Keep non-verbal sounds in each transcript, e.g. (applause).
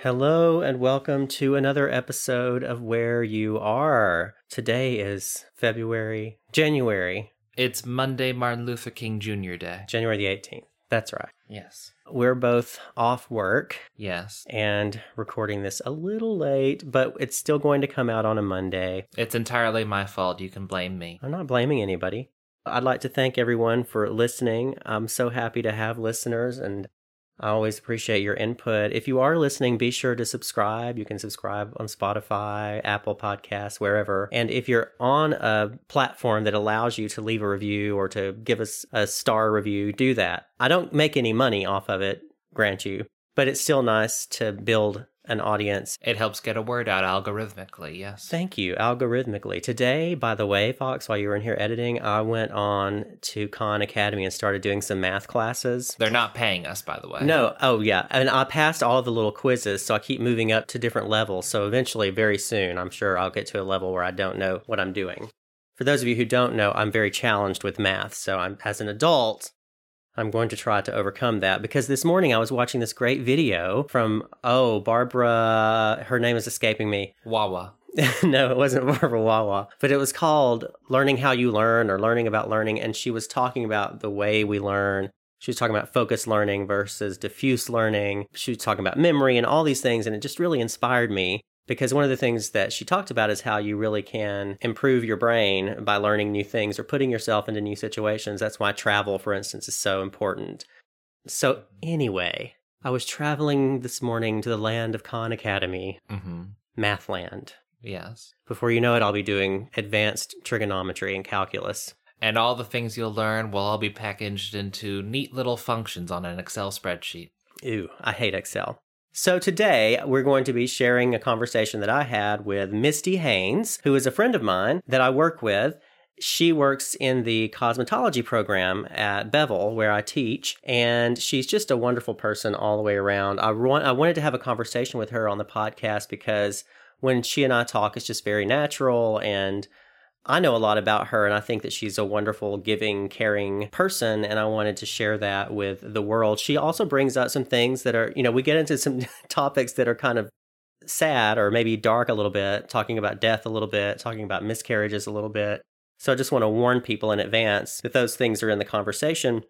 Hello and welcome to another episode of Where You Are. Today is February, January, It's Monday, Martin Luther King Jr. Day. January the 18th. That's right. Yes. We're both off work Yes. and recording this a little late, but it's still going to come out on a Monday. It's entirely my fault. You can blame me. I'm not blaming anybody. I'd like to thank everyone for listening. I'm so happy to have listeners and I always appreciate your input. If you are listening, be sure to subscribe. You can subscribe on Spotify, Apple Podcasts, wherever. And if you're on a platform that allows you to leave a review or to give us a star review, do that. I don't make any money off of it, grant you, but it's still nice to build an audience It helps get a word out algorithmically. Yes. Thank you, algorithmically. Today, by the way, Fox, while you were in here editing, I went on to Khan Academy and started doing some math classes. They're not paying us, by the way. No, oh yeah, and I passed all the little quizzes, so I keep moving up to different levels. So eventually, very soon, I'm sure I'll get to a level where I don't know what I'm doing. For those of you who don't know, I'm very challenged with math. So I'm as an adult, I'm going to try to overcome that because this morning I was watching this great video from oh Barbara, her name is escaping me. Wawa. (laughs) no, it wasn't Barbara Wawa, but it was called Learning How You Learn or Learning About Learning. And she was talking about the way we learn. She was talking about focused learning versus diffuse learning. She was talking about memory and all these things. And it just really inspired me because one of the things that she talked about is how you really can improve your brain by learning new things or putting yourself into new situations. That's why travel, for instance, is so important. So, anyway, I was traveling this morning to the land of Khan Academy, Mm-hmm. Mathland. Yes. Before you know it, I'll be doing advanced trigonometry and calculus. And all the things you'll learn will all be packaged into neat little functions on an Excel spreadsheet. Ew, I hate Excel. So today we're going to be sharing a conversation that I had with Misty Haynes, who is a friend of mine that I work with. She works in the cosmetology program at Bevill, where I teach, and she's just a wonderful person all the way around. I, want, I wanted to have a conversation with her on the podcast because when she and I talk, it's just very natural and I know a lot about her, and I think that she's a wonderful, giving, caring person, and I wanted to share that with the world. She also brings up some things that are, you know, we get into some (laughs) topics that are kind of sad or maybe dark a little bit, talking about death a little bit, talking about miscarriages a little bit. So I just want to warn people in advance that those things are in the conversation.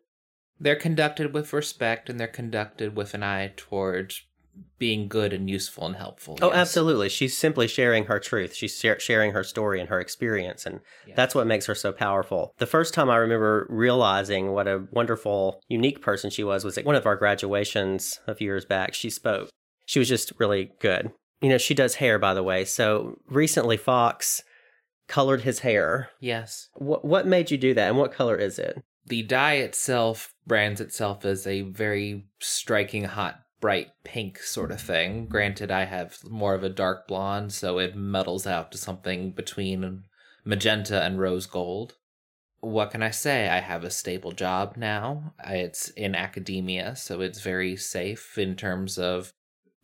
They're conducted with respect and they're conducted with an eye towards being good and useful and helpful. Oh, yes. absolutely. She's simply sharing her truth. She's shar- sharing her story and her experience. And Yeah. that's what makes her so powerful. The first time I remember realizing what a wonderful, unique person she was was at one of our graduations a few years back. She spoke. She was just really good. You know, she does hair, by the way. So recently, Fox colored his hair. Yes. What, what made you do that? And what color is it? The dye itself brands itself as a very striking, hot, bright pink sort of thing. Granted, I have more of a dark blonde, so it muddles out to something between magenta and rose gold. What can I say? I have a stable job now. It's in academia, so it's very safe in terms of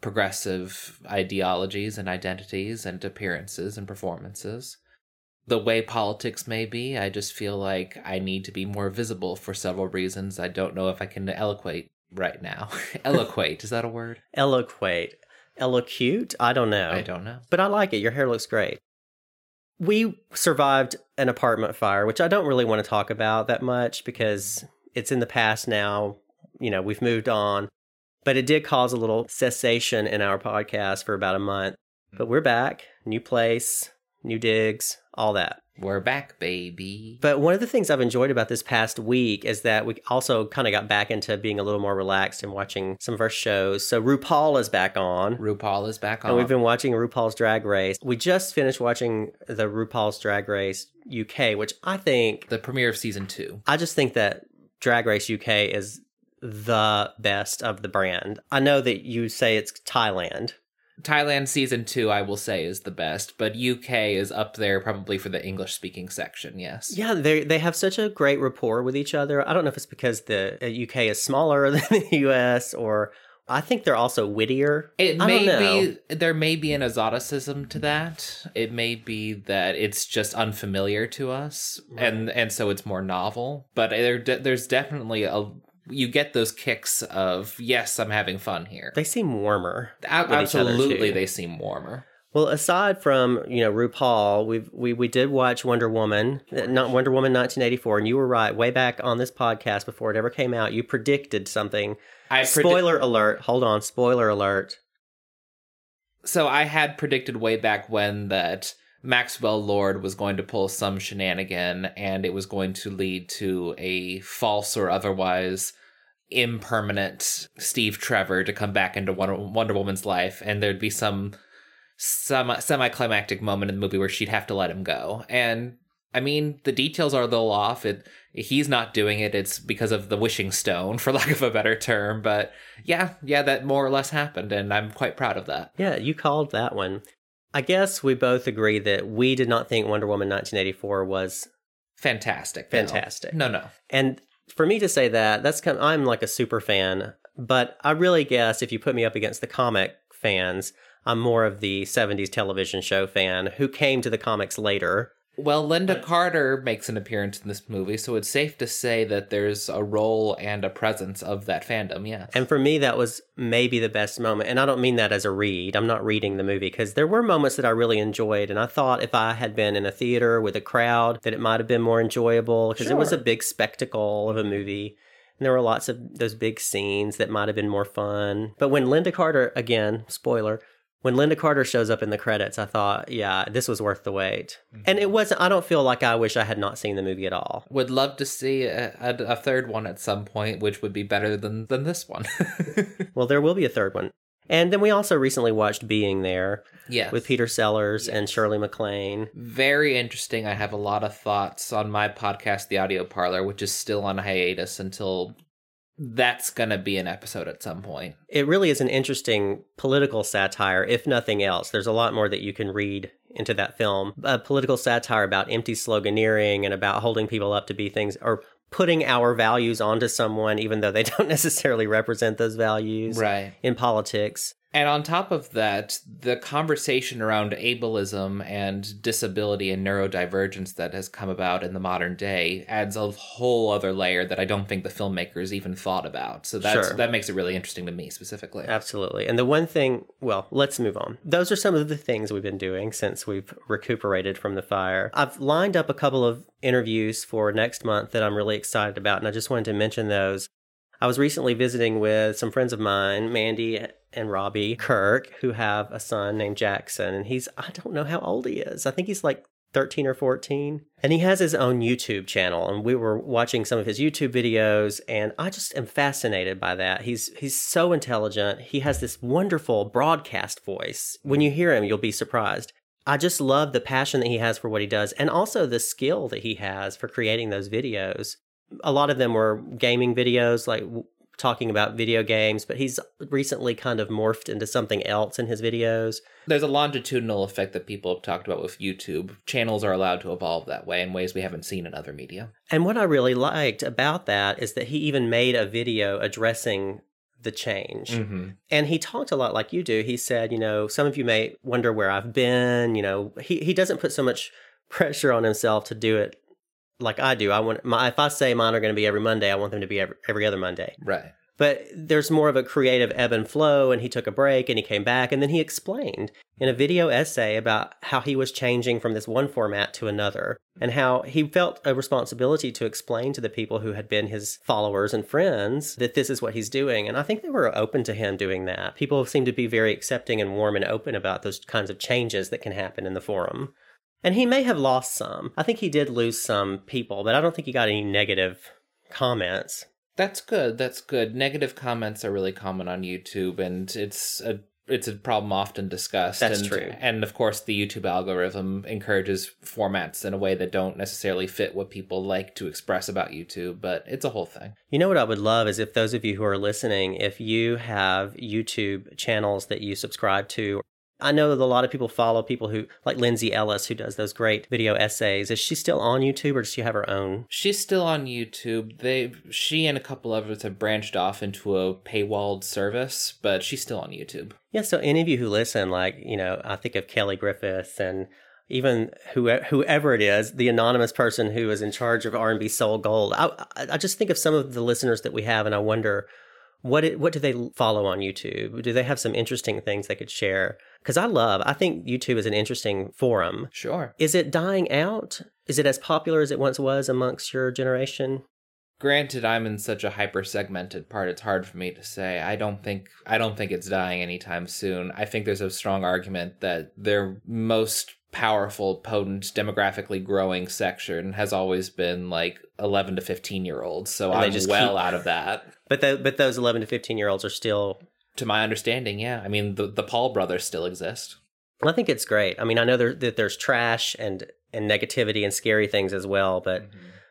progressive ideologies and identities and appearances and performances the way politics may be, I just feel like I need to be more visible for several reasons. I don't know if I can eloquate right now. (laughs) eloquate, is that a word? Eloquate. Elocute? I don't know. I don't know. but I like it. Your hair looks great. We survived an apartment fire, which I don't really want to talk about that much because it's in the past now. You know, we've moved on, but it did cause a little cessation in our podcast for about a month. But we're back, new place, new digs, all that. We're back, baby. But one of the things I've enjoyed about this past week is that we also kind of got back into being a little more relaxed and watching some of our shows. So RuPaul is back on. RuPaul is back on. And we've been watching RuPaul's Drag Race. We just finished watching the RuPaul's Drag Race UK, which I think, the premiere of season two. I just think that Drag Race UK is the best of the brand. I know that you say it's Thailand. Thailand season two, I will say, is the best, but UK is up there probably for the English speaking section, yes. Yeah, they they have such a great rapport with each other. I don't know if it's because the uh, UK is smaller (laughs) than the US or I think they're also wittier. It I may don't know. be there may be an exoticism to that. It may be that it's just unfamiliar to us, and and so it's more novel. But there, there's definitely a you get those kicks of yes, I'm having fun here. They seem warmer. A- with each other, absolutely, they seem warmer. Well, aside from you know RuPaul, we we we did watch Wonder Woman, uh, not Wonder Woman 1984, and you were right. Way back on this podcast before it ever came out, you predicted something. I predi- Spoiler alert! Hold on, spoiler alert. so I had predicted way back when that Maxwell Lord was going to pull some shenanigan and it was going to lead to a false or otherwise impermanent Steve Trevor to come back into Wonder, Woman's life and there'd be some semi semi-climactic moment in the movie where she'd have to let him go. And I mean, the details are a little off. It he's not doing it. It's because of the wishing stone, for (laughs) lack of a better term. But yeah, yeah, that more or less happened, and I'm quite proud of that. Yeah, you called that one. I guess we both agree that we did not think Wonder Woman 1984 was Fantastic. Fantastic. no. No, no. And for me to say that, that's kind of, I'm like a super fan, but I really guess if you put me up against the comic fans, I'm more of the 70s television show fan who came to the comics later. Well, Lynda Carter makes an appearance in this movie, so it's safe to say that there's a role and a presence of that fandom, yes. And for me, that was maybe the best moment. And I don't mean that as a read. I'm not reading the movie because there were moments that I really enjoyed. And I thought if I had been in a theater with a crowd, that it might have been more enjoyable because it was a big spectacle of a movie. And there were lots of those big scenes that might have been more fun. But when Lynda Carter, again, spoiler, when Lynda Carter shows up in the credits, I thought, yeah, this was worth the wait. Mm-hmm. And it wasn't, I don't feel like I wish I had not seen the movie at all. Would love to see a, a, a third one at some point, which would be better than, than this one. (laughs) Well, there will be a third one. And then we also recently watched Being There yes. with Peter Sellers and Shirley MacLaine. Very interesting. I have a lot of thoughts on my podcast, The Audio Parlor, which is still on hiatus until that's going to be an episode at some point. It really is an interesting political satire, if nothing else. There's a lot more that you can read into that film. A political satire about empty sloganeering and about holding people up to be things or putting our values onto someone, even though they (laughs) don't necessarily represent those values Right. in politics. And on top of that, the conversation around ableism and disability and neurodivergence that has come about in the modern day adds a whole other layer that I don't think the filmmakers even thought about. So that's Sure. that makes it really interesting to me specifically. Absolutely. And the one thing, well, let's move on. Those are some of the things we've been doing since we've recuperated from the fire. I've lined up a couple of interviews for next month that I'm really excited about, and I just wanted to mention those. I was recently visiting with some friends of mine, Mandy and Robbie Kirk, who have a son named Jackson, and he's, I don't know how old he is. I think he's like 13 or 14. And he has his own YouTube channel and we were watching some of his YouTube videos and I just am fascinated by that. He's he's so intelligent. He has this wonderful broadcast voice. When you hear him, you'll be surprised. I just love the passion that he has for what he does and also the skill that he has for creating those videos. A lot of them were gaming videos like talking about video games, but he's recently kind of morphed into something else in his videos. There's a longitudinal effect that people have talked about with YouTube. Channels are allowed to evolve that way in ways we haven't seen in other media. And what I really liked about that is that he even made a video addressing the change. Mm-hmm. And he talked a lot like you do. He said, you know, some of you may wonder where I've been. You know, he, he doesn't put so much (laughs) pressure on himself to do it like I do. I want my if I say mine are going to be every Monday, I want them to be every, every other Monday. Right. But there's more of a creative ebb and flow, and he took a break and he came back, and then he explained in a video essay about how he was changing from this one format to another, and how he felt a responsibility to explain to the people who had been his followers and friends that this is what he's doing. And I think they were open to him doing that. People seem to be very accepting and warm and open about those kinds of changes that can happen in the forum. And he may have lost some. I think he did lose some people, but I don't think he got any negative comments. That's good. That's good. Negative comments are really common on YouTube, and it's a it's a problem often discussed. That's and, true. And of course, the YouTube algorithm encourages formats in a way that don't necessarily fit what people like to express about YouTube. But it's a whole thing. You know what I would love is if those of you who are listening, if you have YouTube channels that you subscribe to. I know that a lot of people follow people who, like Lindsay Ellis, who does those great video essays. Is she still on YouTube or does she have her own? She's still on YouTube. They she and a couple others have branched off into a paywalled service, but she's still on YouTube. Yeah, so any of you who listen, like, you know, I think of Kelly Griffith and even who, whoever it is, the anonymous person who is in charge of R&B Soul Gold. I, I just think of some of the listeners that we have, and I wonder what it, what do they follow on YouTube? Do they have some interesting things they could share? Because I love, I think YouTube is an interesting forum. Sure. Is it dying out? Is it as popular as it once was amongst your generation? Granted, I'm in such a hyper segmented part, it's hard for me to say. I don't think I don't think it's dying anytime soon. I think there's a strong argument that their most powerful, potent, demographically growing section has always been like 11 to 15 year olds. So And I'm just well keep- out of that. But tho- but those 11 to 15 year olds are still To my understanding, yeah. I mean, the, the Paul brothers still exist. I think it's great. I mean, I know there, that there's trash and and negativity and scary things as well, but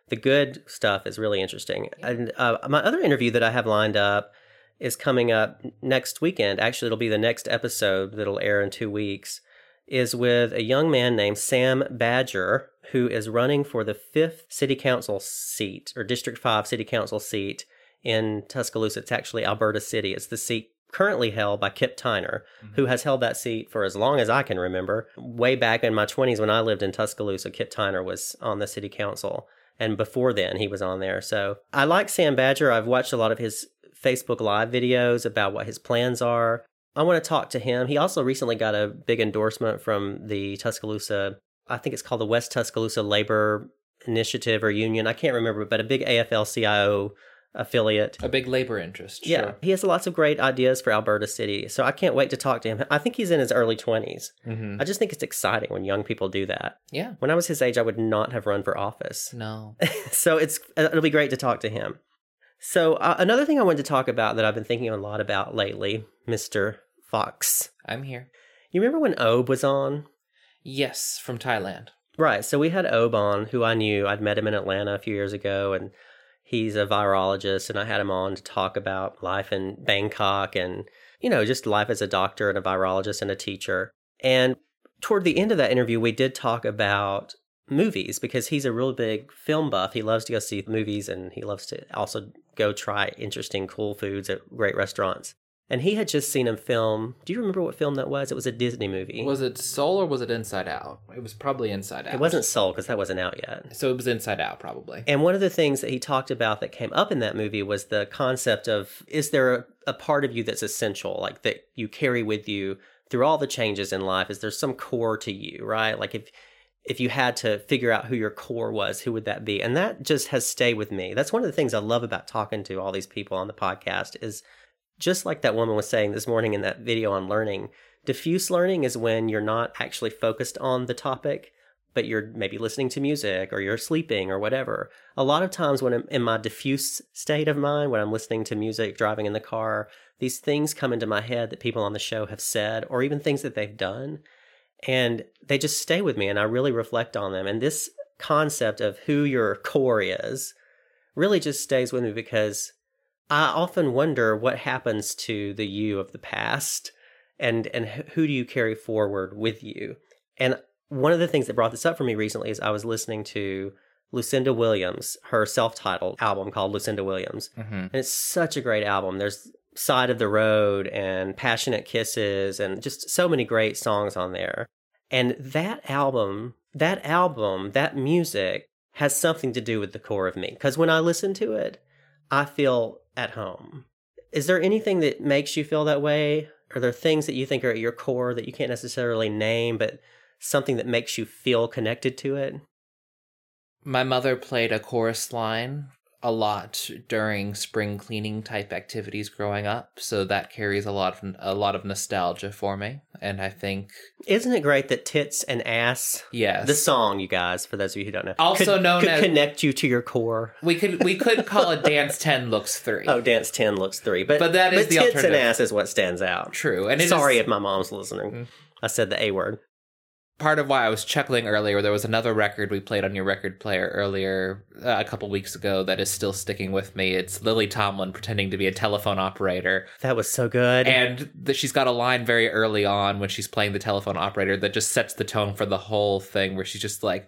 the good stuff is really interesting. And uh, my other interview that I have lined up is coming up next weekend. Actually, it'll be the next episode that'll air in two weeks. Is with a young man named Sam Badger, who is running for the fifth city council seat or District 5 city council seat in Tuscaloosa. It's actually Alberta City. It's the seat currently held by Kip Tyner, mm-hmm. who has held that seat for as long as I can remember. Way back in my 20s when I lived in Tuscaloosa, Kip Tyner was on the city council. And before then, he was on there. So I like Sam Badger. I've watched a lot of his Facebook Live videos about what his plans are. I want to talk to him. He also recently got a big endorsement from the Tuscaloosa, I think it's called the West Tuscaloosa Labor Initiative or Union. I can't remember, but a big AFL CIO affiliate. A big labor interest. Yeah, Sure. he has lots of great ideas for Alberta City. So I can't wait to talk to him. I think he's in his early 20s. hmm I just think it's exciting when young people do that. Yeah. When I was his age, I would not have run for office. No. (laughs) so it's it'll be great to talk to him. So uh, another thing I wanted to talk about that I've been thinking a lot about lately, Mr. Fox. I'm here. You remember when Obe was on? Yes, from Thailand. Right. So we had Obe on, who I knew. I'd met him in Atlanta a few years ago, and he's a virologist, and I had him on to talk about life in Bangkok and, you know, just life as a doctor and a virologist and a teacher. And toward the end of that interview, we did talk about movies because he's a real big film buff. He loves to go see movies and he loves to also go try interesting, cool foods at great restaurants. And he had just seen a film. Do you remember what film that was? It was a Disney movie. Was it Soul or was it Inside Out? It was probably Inside Out. it wasn't Soul because that wasn't out yet. So it was Inside Out, probably. And one of the things that he talked about that came up in that movie was the concept of is there a, a part of you that's essential, like that you carry with you through all the changes in life? Is there some core to you, right? Like if if you had to figure out who your core was, who would that be? And that just has stayed with me. That's one of the things I love about talking to all these people on the podcast is just like that woman was saying this morning in that video on learning, diffuse learning is when you're not actually focused on the topic, but you're maybe listening to music or you're sleeping or whatever. A lot of times when I'm in my diffuse state of mind, when I'm listening to music, driving in the car, these things come into my head that people on the show have said or even things that they've done. And they just stay with me and I really reflect on them. And this concept of who your core is really just stays with me because I often wonder what happens to the you of the past and and who do you carry forward with you. And one of the things that brought this up for me recently is I was listening to Lucinda Williams, her self-titled album called Lucinda Williams. Mm-hmm. And it's such a great album. There's Side of the Road and Passionate Kisses and just so many great songs on there. And that album, that album, that music has something to do with the core of me. Because when I listen to it, I feel at home. Is there anything that makes you feel that way? Are there things that you think are at your core that you can't necessarily name, but something that makes you feel connected to it? My mother played a chorus line a lot during spring cleaning type activities growing up, so that carries a lot of a lot of nostalgia for me. And I think Isn't it great that Tits and Ass yes, The song, you guys, for those of you who don't know, Also could, known could as- connect you to your core. we could we could call it (laughs) Dance Ten Looks Three. Oh, Dance Ten looks three, but But that is but the tits and ass is what stands out. True, and it is- Sorry if my mom's listening. Mhm. I said the a word. Part of why I was chuckling earlier, there was another record we played on your record player earlier uh, a couple weeks ago that is still sticking with me. It's Lily Tomlin pretending to be a telephone operator, That was so good. and that she's got a line very early on when she's playing the telephone operator that just sets the tone for the whole thing, where she's just like.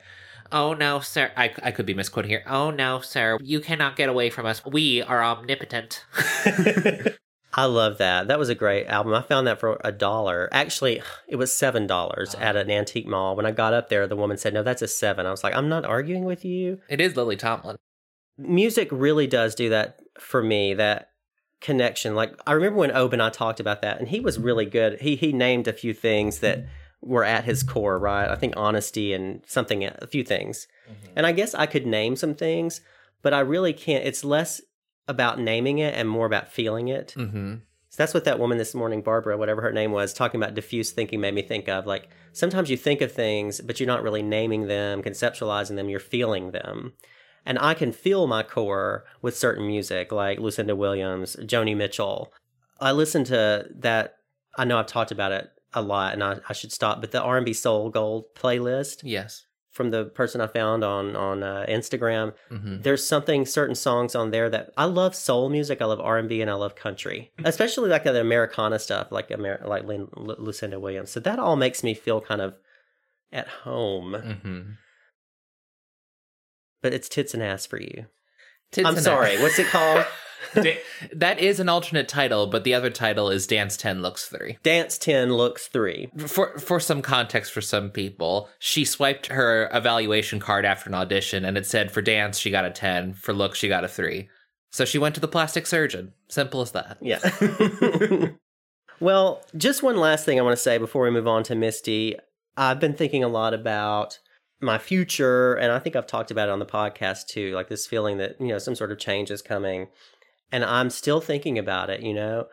Oh no, sir. I, I could be misquoting here. Oh no, sir. You cannot get away from us. We are omnipotent. (laughs) (laughs) I love that. That was a great album. I found that for a dollar. Actually, (sighs) it was seven dollars Oh. at an antique mall. When I got up there, the woman said, "No, that's a seven. I was like, "I'm not arguing with you." It is Lily Tomlin. Music really does do that for me. That connection. Like I remember when Ob and I talked about that, and he was really good. He he named a few things that were at his core, right? I think honesty and something, a few things. Mm-hmm. And I guess I could name some things, but I really can't. It's less about naming it and more about feeling it. Mm-hmm. So that's what that woman this morning, Barbara, whatever her name was, talking about diffuse thinking made me think of. Like sometimes you think of things, but you're not really naming them, conceptualizing them, you're feeling them. And I can feel my core with certain music, like Lucinda Williams, Joni Mitchell. I listen to that. I know I've talked about it a lot, and I, I should stop. But the R&B Soul Gold playlist Yes. From the person I found on on uh, Instagram, Mm-hmm. there's something certain songs on there that I love soul music, I love R and B, and I love country, especially like the Americana stuff, like Amer- like Lin- Lu- Lucinda Williams. So that all makes me feel kind of at home. Mm-hmm. But it's tits and ass for you. Tits I'm sorry. ass. What's it called? (laughs) That is an alternate title, but the other title is Dance 10 Looks 3. Dance ten looks three. For for some context for some people, she swiped her evaluation card after an audition and it said for dance she got a 10, for look she got a 3. So she went to the plastic surgeon. Simple as that. Yeah. (laughs) well, just one last thing I want to say before we move on to Misty. I've been thinking a lot about my future, and I think I've talked about it on the podcast too, like this feeling that, you know, some sort of change is coming. And I'm still thinking about it, you know.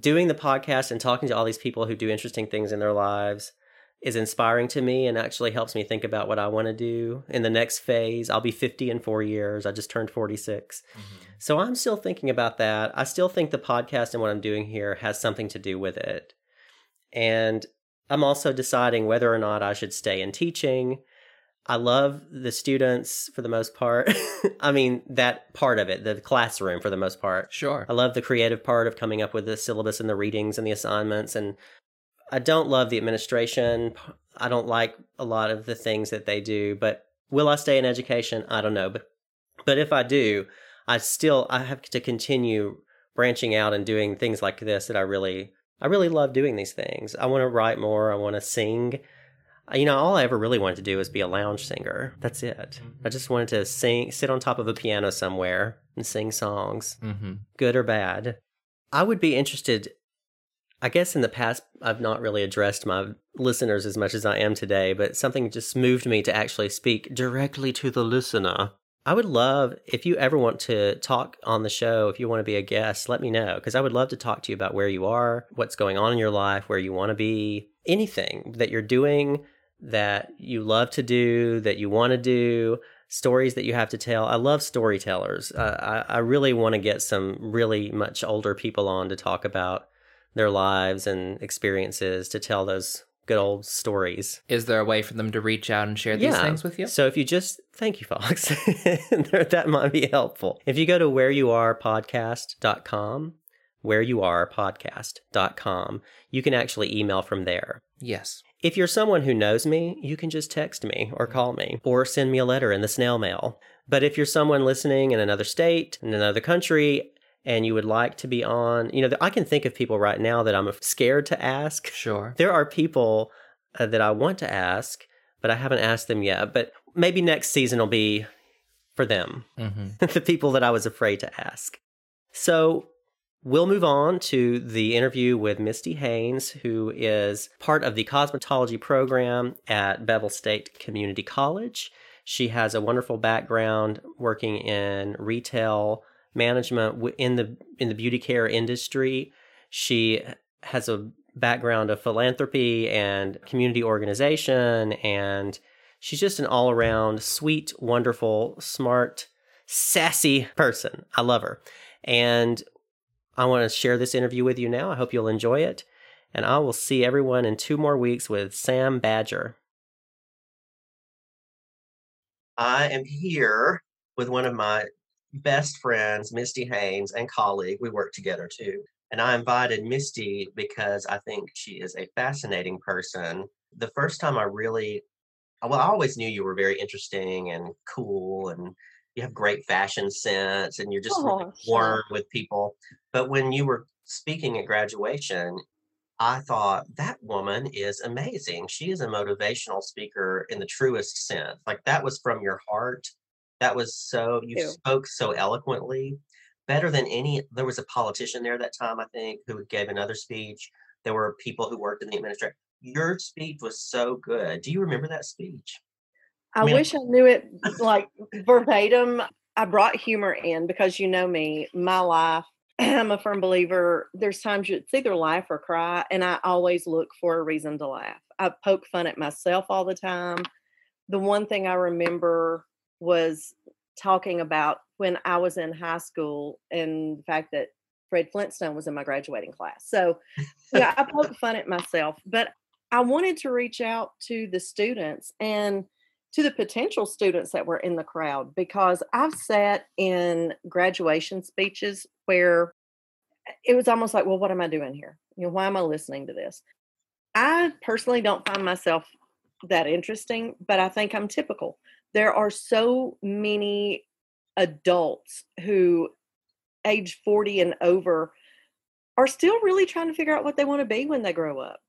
Doing the podcast and talking to all these people who do interesting things in their lives is inspiring to me and actually helps me think about what I want to do in the next phase. I'll be 50 in four years. I just turned 46. Mm-hmm. So I'm still thinking about that. I still think the podcast and what I'm doing here has something to do with it. And I'm also deciding whether or not I should stay in teaching. I love the students for the most part. (laughs) I mean, that part of it, the classroom for the most part. Sure. I love the creative part of coming up with the syllabus and the readings and the assignments. And I don't love the administration. I don't like a lot of the things that they do. But will I stay in education? I don't know. But but if I do, I still I have to continue branching out and doing things like this that I really I really love doing these things. I want to write more. I want to sing. You know, all I ever really wanted to do was be a lounge singer. That's it. I just wanted to sing, sit on top of a piano somewhere and sing songs Mm-hmm. good or bad. I would be interested. I guess in the past, I've not really addressed my listeners as much as I am today, but something just moved me to actually speak directly to the listener. I would love if you ever want to talk on the show, if you want to be a guest, let me know because I would love to talk to you about where you are, what's going on in your life, where you want to be, anything that you're doing that you love to do, that you want to do, stories that you have to tell. I love storytellers. Uh, I, I really want to get some really much older people on to talk about their lives and experiences to tell those good old stories. Is there a way for them to reach out and share these things with you? So if you just thank you, Fox, (laughs) that might be helpful. If you go to where you are podcast.com, where you you can actually email from there. Yes. If you're someone who knows me, you can just text me or call me or send me a letter in the snail mail. But if you're someone listening in another state, in another country, and you would like to be on, you know, I can think of people right now that I'm scared to ask. Sure. There are people uh, that I want to ask, but I haven't asked them yet. But maybe next season will be for them, Mm-hmm. (laughs) the people that I was afraid to ask. So we'll move on to the interview with Misty Haynes, who is part of the cosmetology program at Bevill State Community College. She has a wonderful background working in retail management in the in the beauty care industry. She has a background of philanthropy and community organization and she's just an all-around sweet, wonderful, smart, sassy person. I love her. And I want to share this interview with you now. I hope you'll enjoy it. And I will see everyone in two more weeks with Sam Badger. I am here with one of my best friends, Misty Haynes, and colleague. We work together too. And I invited Misty because I think she is a fascinating person. The first time I really, well, I always knew you were very interesting and cool and you have great fashion sense and you're just oh, really warm with people. But when you were speaking at graduation, I thought that woman is amazing. She is a motivational speaker in the truest sense. Like that was from your heart. That was so you Ew. spoke so eloquently, better than any. There was a politician there that time, I think, who gave another speech. There were people who worked in the administration. Your speech was so good. Do you remember that speech? I, I mean, wish I knew it like verbatim. I brought humor in because you know me, my life. (clears throat) I'm a firm believer. There's times it's either laugh or cry, and I always look for a reason to laugh. I poke fun at myself all the time. The one thing I remember was talking about when I was in high school and the fact that Fred Flintstone was in my graduating class. So, yeah, I poke fun at myself, but I wanted to reach out to the students and to the potential students that were in the crowd because I've sat in graduation speeches where eh, it was almost like, well, what am I doing here? You know, why am I listening to this? I personally don't find myself that interesting, but I think I'm typical. There are so many adults who age 40 and over are still really trying to figure out what they want to be when they grow up.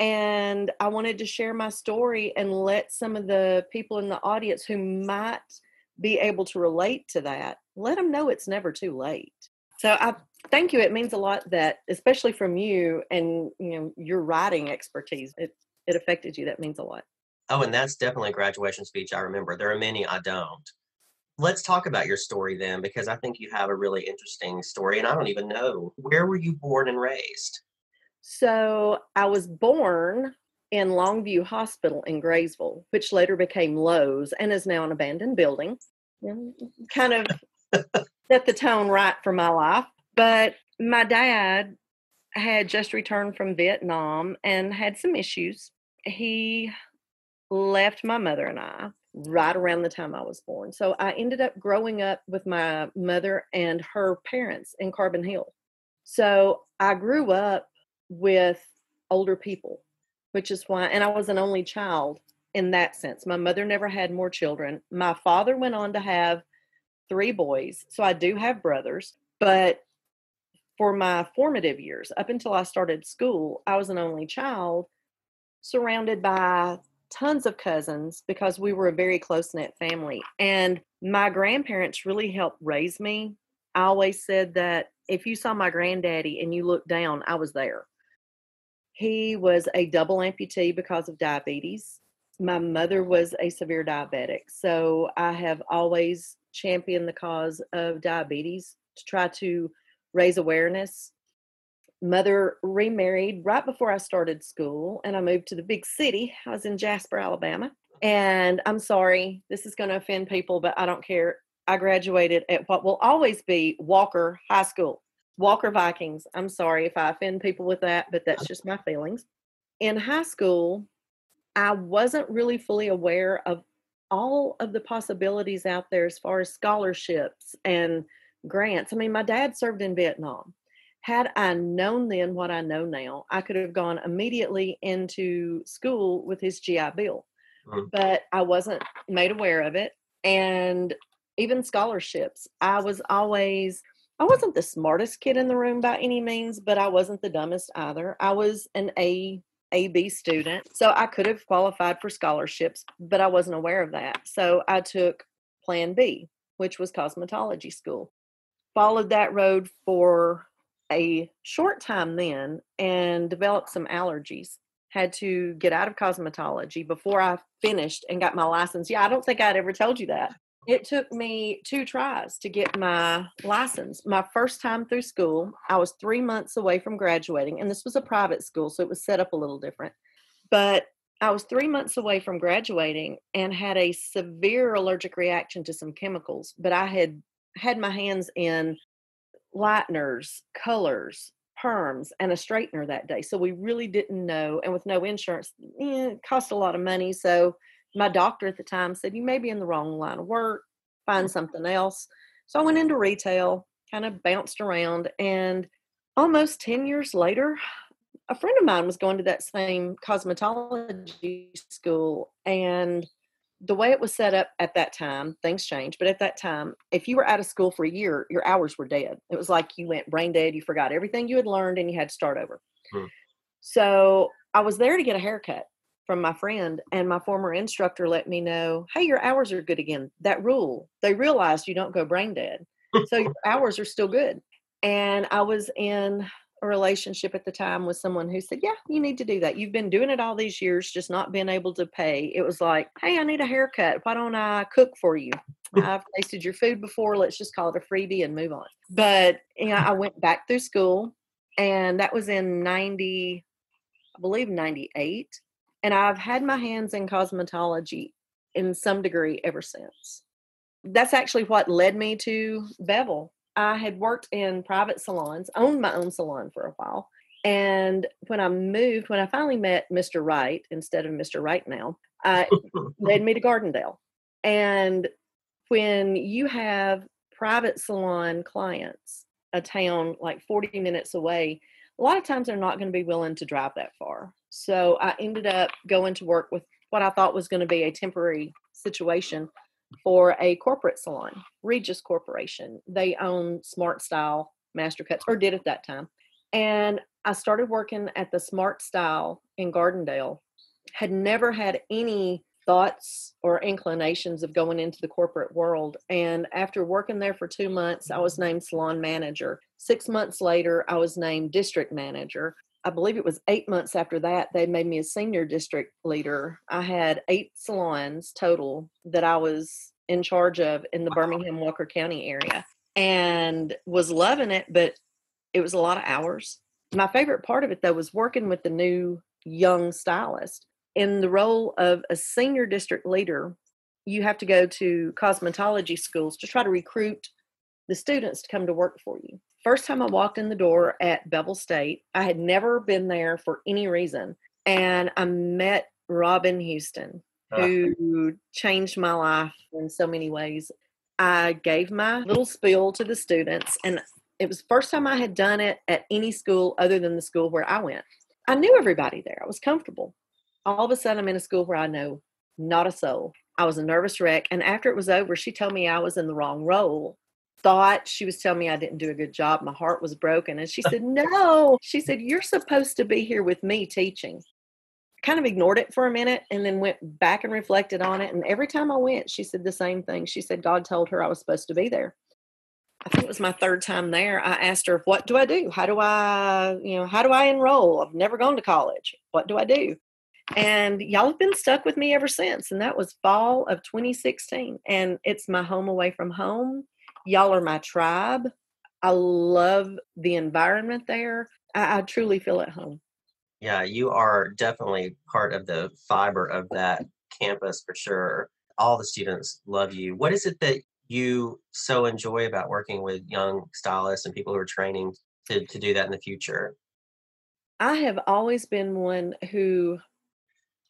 And I wanted to share my story and let some of the people in the audience who might be able to relate to that, let them know it's never too late. So I thank you. It means a lot that, especially from you and you know your writing expertise, it it affected you. That means a lot. Oh, and that's definitely a graduation speech I remember. There are many I don't. Let's talk about your story then, because I think you have a really interesting story, and I don't even know where were you born and raised. So I was born in Longview Hospital in Graysville, which later became Lowe's and is now an abandoned building. Kind of set the tone right for my life. But my dad had just returned from Vietnam and had some issues. He left my mother and I right around the time I was born. So I ended up growing up with my mother and her parents in Carbon Hill. So I grew up with older people, which is why, and I was an only child in that sense. My mother never had more children. My father went on to have three boys. So I do have brothers, but for my formative years, up until I started school, I was an only child surrounded by tons of cousins because we were a very close knit family. And my grandparents really helped raise me. I always said that if you saw my granddaddy and you looked down, I was there. He was a double amputee because of diabetes. My mother was a severe diabetic. So I have always championed the cause of diabetes to try to raise awareness. Mother remarried right before I started school and I moved to the big city. I was in Jasper, Alabama. And I'm sorry, this is going to offend people, but I don't care. I graduated at what will always be Walker High School. Walker Vikings. I'm sorry if I offend people with that, but that's just my feelings. In high school, I wasn't really fully aware of all of the possibilities out there as far as scholarships and grants. I mean, my dad served in Vietnam. Had I known then what I know now, I could have gone immediately into school with his GI Bill. Mm-hmm. But I wasn't made aware of it. And even scholarships, I was always I wasn't the smartest kid in the room by any means, but I wasn't the dumbest either. I was an A AB student, so I could have qualified for scholarships, but I wasn't aware of that. So I took Plan B, which was cosmetology school. Followed that road for a short time then and developed some allergies. Had to get out of cosmetology before I finished and got my license. Yeah, I don't think I'd ever told you that. It took me two tries to get my license. My first time through school, I was three months away from graduating, and this was a private school, so it was set up a little different. But I was three months away from graduating and had a severe allergic reaction to some chemicals, but I had had my hands in lighteners, colors, perms, and a straightener that day. So we really didn't know. And with no insurance, eh, it cost a lot of money. So my doctor at the time said, You may be in the wrong line of work, find mm. something else. So I went into retail, kind of bounced around, and almost 10 years later, a friend of mine was going to that same cosmetology school and the way it was set up at that time, things changed, but at that time, if you were out of school for a year, your hours were dead. It was like you went brain dead, you forgot everything you had learned, and you had to start over. Hmm. So I was there to get a haircut from my friend, and my former instructor let me know, hey, your hours are good again. That rule, they realized you don't go brain dead. so your (laughs) hours are still good. And I was in a relationship at the time with someone who said, Yeah, you need to do that. You've been doing it all these years, just not being able to pay. It was like, Hey, I need a haircut. Why don't I cook for you? (laughs) I've tasted your food before. Let's just call it a freebie and move on. But you know, I went back through school, and that was in 90, I believe 98. And I've had my hands in cosmetology in some degree ever since. That's actually what led me to Bevill I had worked in private salons, owned my own salon for a while. And when I moved, when I finally met Mr. Wright instead of Mr. Wright now, I led me to Gardendale. And when you have private salon clients, a town like 40 minutes away, a lot of times they're not going to be willing to drive that far. So I ended up going to work with what I thought was going to be a temporary situation for a corporate salon, Regis Corporation. They own Smart Style Master Cuts, or did at that time. And I started working at the Smart Style in Gardendale. Had never had any thoughts or inclinations of going into the corporate world. And after working there for two months, I was named salon manager. Six months later, I was named district manager. I believe it was eight months after that, they made me a senior district leader. I had eight salons total that I was in charge of in the Birmingham Walker County area and was loving it, but it was a lot of hours. My favorite part of it, though, was working with the new young stylist. In the role of a senior district leader, you have to go to cosmetology schools to try to recruit the students to come to work for you first time I walked in the door at Bevill State, I had never been there for any reason. And I met Robin Houston, ah. who changed my life in so many ways. I gave my little spiel to the students, and it was the first time I had done it at any school other than the school where I went. I knew everybody there, I was comfortable. All of a sudden, I'm in a school where I know not a soul. I was a nervous wreck. And after it was over, she told me I was in the wrong role thought she was telling me I didn't do a good job. My heart was broken. And she (laughs) said, No. She said, You're supposed to be here with me teaching. I kind of ignored it for a minute and then went back and reflected on it. And every time I went, she said the same thing. She said, God told her I was supposed to be there. I think it was my third time there. I asked her, What do I do? How do I, you know, how do I enroll? I've never gone to college. What do I do? And y'all have been stuck with me ever since. And that was fall of 2016. And it's my home away from home Y'all are my tribe. I love the environment there. I, I truly feel at home. Yeah, you are definitely part of the fiber of that campus for sure. All the students love you. What is it that you so enjoy about working with young stylists and people who are training to, to do that in the future? I have always been one who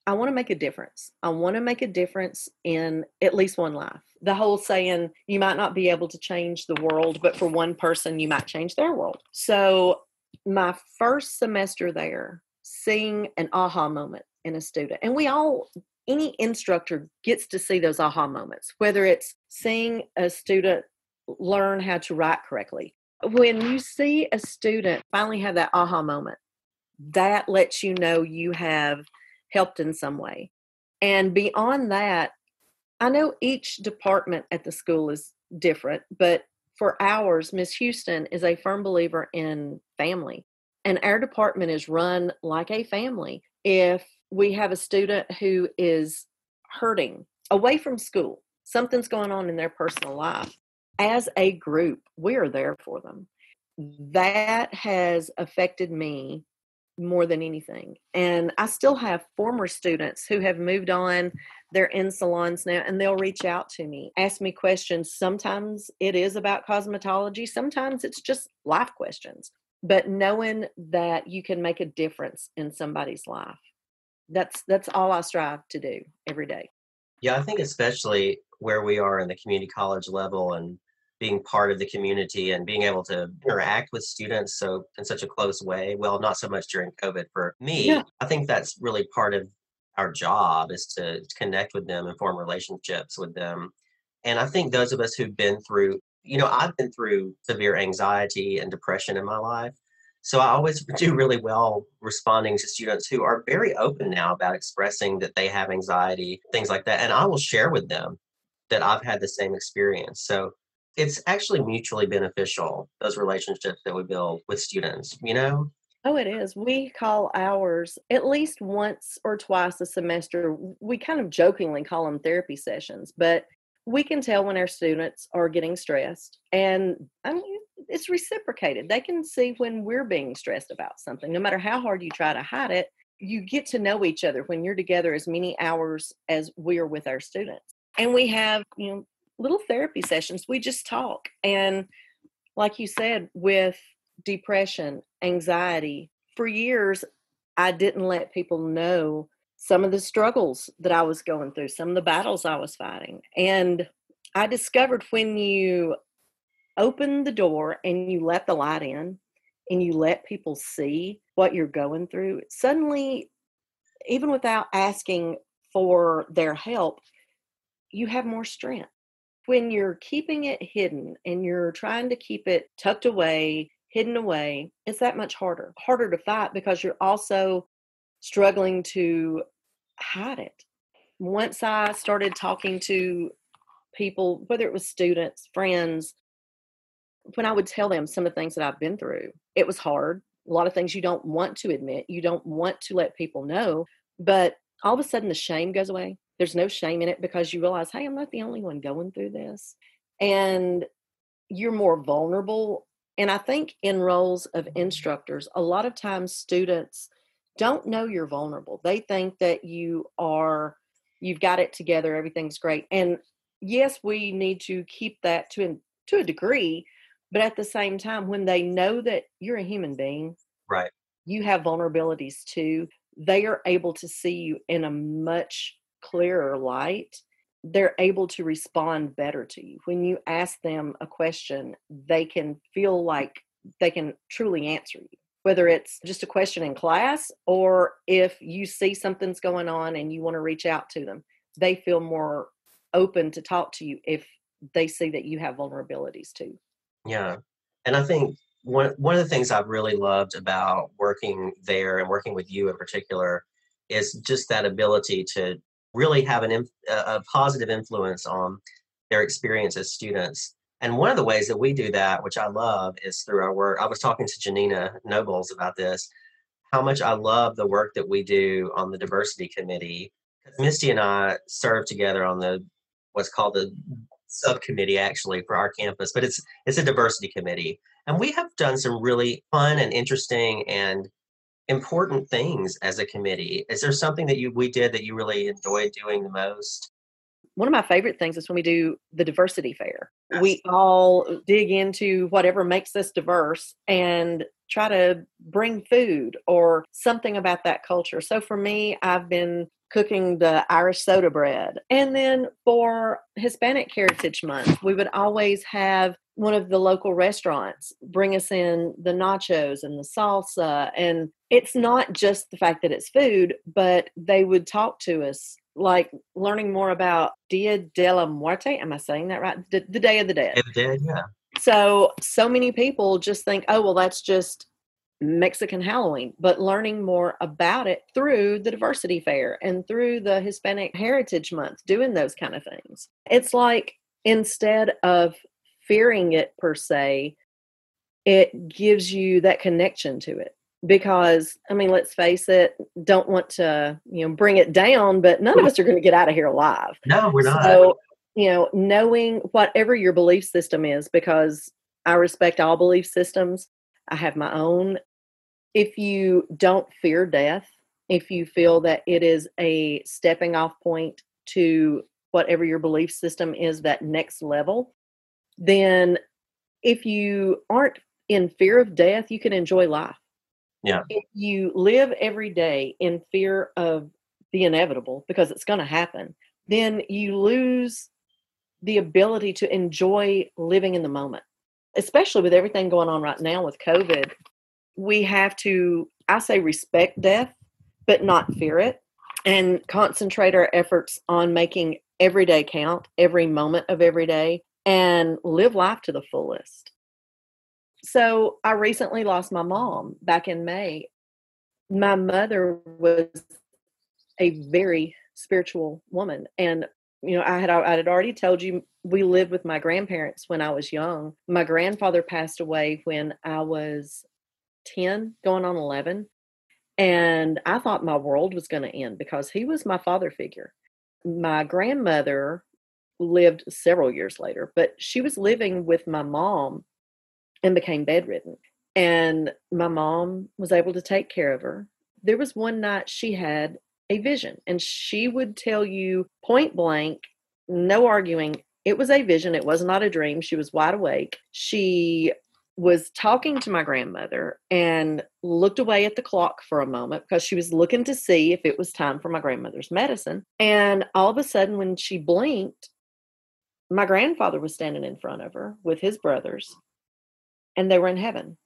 I want to make a difference. I want to make a difference in at least one life. The whole saying, you might not be able to change the world, but for one person, you might change their world. So, my first semester there, seeing an aha moment in a student, and we all, any instructor gets to see those aha moments, whether it's seeing a student learn how to write correctly. When you see a student finally have that aha moment, that lets you know you have helped in some way. And beyond that, I know each department at the school is different, but for ours, Miss Houston is a firm believer in family. And our department is run like a family. If we have a student who is hurting away from school, something's going on in their personal life, as a group, we are there for them. That has affected me more than anything. And I still have former students who have moved on. They're in salons now and they'll reach out to me, ask me questions. Sometimes it is about cosmetology, sometimes it's just life questions. But knowing that you can make a difference in somebody's life. That's that's all I strive to do every day. Yeah, I think especially where we are in the community college level and being part of the community and being able to interact with students so in such a close way well not so much during covid for me yeah. i think that's really part of our job is to connect with them and form relationships with them. And I think those of us who've been through, you know, I've been through severe anxiety and depression in my life. So I always (laughs) do really well responding to students who are very open now about expressing that they have anxiety, things like that. And I will share with them that I've had the same experience. So it's actually mutually beneficial, those relationships that we build with students, you know? Oh, it is. We call ours at least once or twice a semester. We kind of jokingly call them therapy sessions, but we can tell when our students are getting stressed. And I mean, it's reciprocated. They can see when we're being stressed about something. No matter how hard you try to hide it, you get to know each other when you're together as many hours as we are with our students. And we have, you know, little therapy sessions. We just talk. And like you said, with depression, anxiety. For years, I didn't let people know some of the struggles that I was going through, some of the battles I was fighting. And I discovered when you open the door and you let the light in and you let people see what you're going through, suddenly, even without asking for their help, you have more strength. When you're keeping it hidden and you're trying to keep it tucked away hidden away, it's that much harder. Harder to fight because you're also struggling to hide it. Once I started talking to people, whether it was students, friends, when I would tell them some of the things that I've been through, it was hard. A lot of things you don't want to admit, you don't want to let people know, but all of a sudden the shame goes away. There's no shame in it because you realize, hey, I'm not the only one going through this. And you're more vulnerable and I think in roles of instructors, a lot of times students don't know you're vulnerable. They think that you are, you've got it together, everything's great. And yes, we need to keep that to, to a degree, but at the same time, when they know that you're a human being, right, you have vulnerabilities too, they are able to see you in a much clearer light they're able to respond better to you. When you ask them a question, they can feel like they can truly answer you. Whether it's just a question in class or if you see something's going on and you want to reach out to them, they feel more open to talk to you if they see that you have vulnerabilities too. Yeah. And I think one one of the things I've really loved about working there and working with you in particular is just that ability to really have an, a positive influence on their experience as students. And one of the ways that we do that, which I love, is through our work. I was talking to Janina Nobles about this, how much I love the work that we do on the diversity committee. Misty and I serve together on the what's called the subcommittee actually for our campus, but it's it's a diversity committee. And we have done some really fun and interesting and important things as a committee. Is there something that you we did that you really enjoyed doing the most? One of my favorite things is when we do the diversity fair. Yes. We all dig into whatever makes us diverse and try to bring food or something about that culture. So for me, I've been cooking the Irish soda bread. And then for Hispanic Heritage Month, we would always have one of the local restaurants bring us in the nachos and the salsa and it's not just the fact that it's food but they would talk to us like learning more about dia de la muerte. Am i saying that right? The, the day of the dead. The dead yeah. So so many people just think oh well that's just mexican halloween but learning more about it through the diversity fair and through the hispanic heritage month doing those kind of things. It's like instead of fearing it per se, it gives you that connection to it. Because I mean, let's face it, don't want to, you know, bring it down, but none of us are going to get out of here alive. No, we're not. So, you know, knowing whatever your belief system is, because I respect all belief systems. I have my own. If you don't fear death, if you feel that it is a stepping off point to whatever your belief system is, that next level, then if you aren't in fear of death, you can enjoy life. Yeah. If you live every day in fear of the inevitable, because it's going to happen, then you lose the ability to enjoy living in the moment, especially with everything going on right now with COVID. We have to, I say, respect death, but not fear it. and concentrate our efforts on making every day count, every moment of every day, and live life to the fullest. So I recently lost my mom back in May. My mother was a very spiritual woman and you know i had i had already told you we lived with my grandparents when i was young my grandfather passed away when i was 10 going on 11 and i thought my world was going to end because he was my father figure my grandmother lived several years later but she was living with my mom and became bedridden and my mom was able to take care of her there was one night she had a vision. And she would tell you point blank, no arguing, it was a vision. It was not a dream. She was wide awake. She was talking to my grandmother and looked away at the clock for a moment because she was looking to see if it was time for my grandmother's medicine. And all of a sudden, when she blinked, my grandfather was standing in front of her with his brothers, and they were in heaven.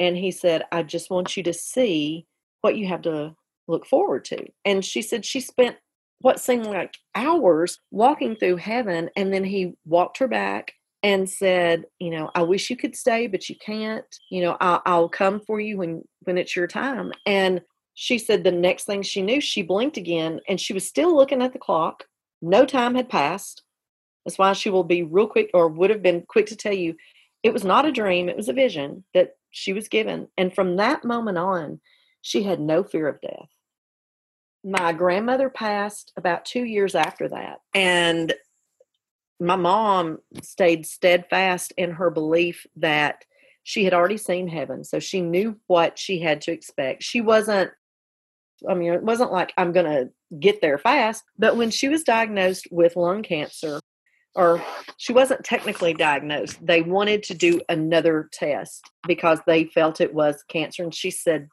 And he said, I just want you to see what you have to look forward to. And she said she spent what seemed like hours walking through heaven. And then he walked her back and said, you know, I wish you could stay, but you can't. You know, I'll, I'll come for you when when it's your time. And she said the next thing she knew, she blinked again, and she was still looking at the clock. No time had passed. That's why she will be real quick, or would have been quick to tell you, it was not a dream; it was a vision that she was given. And from that moment on, she had no fear of death my grandmother passed about two years after that. And my mom stayed steadfast in her belief that she had already seen heaven. So she knew what she had to expect. She wasn't, I mean, it wasn't like I'm going to get there fast. But when she was diagnosed with lung cancer, or she wasn't technically diagnosed, they wanted to do another test because they felt it was cancer. And she said,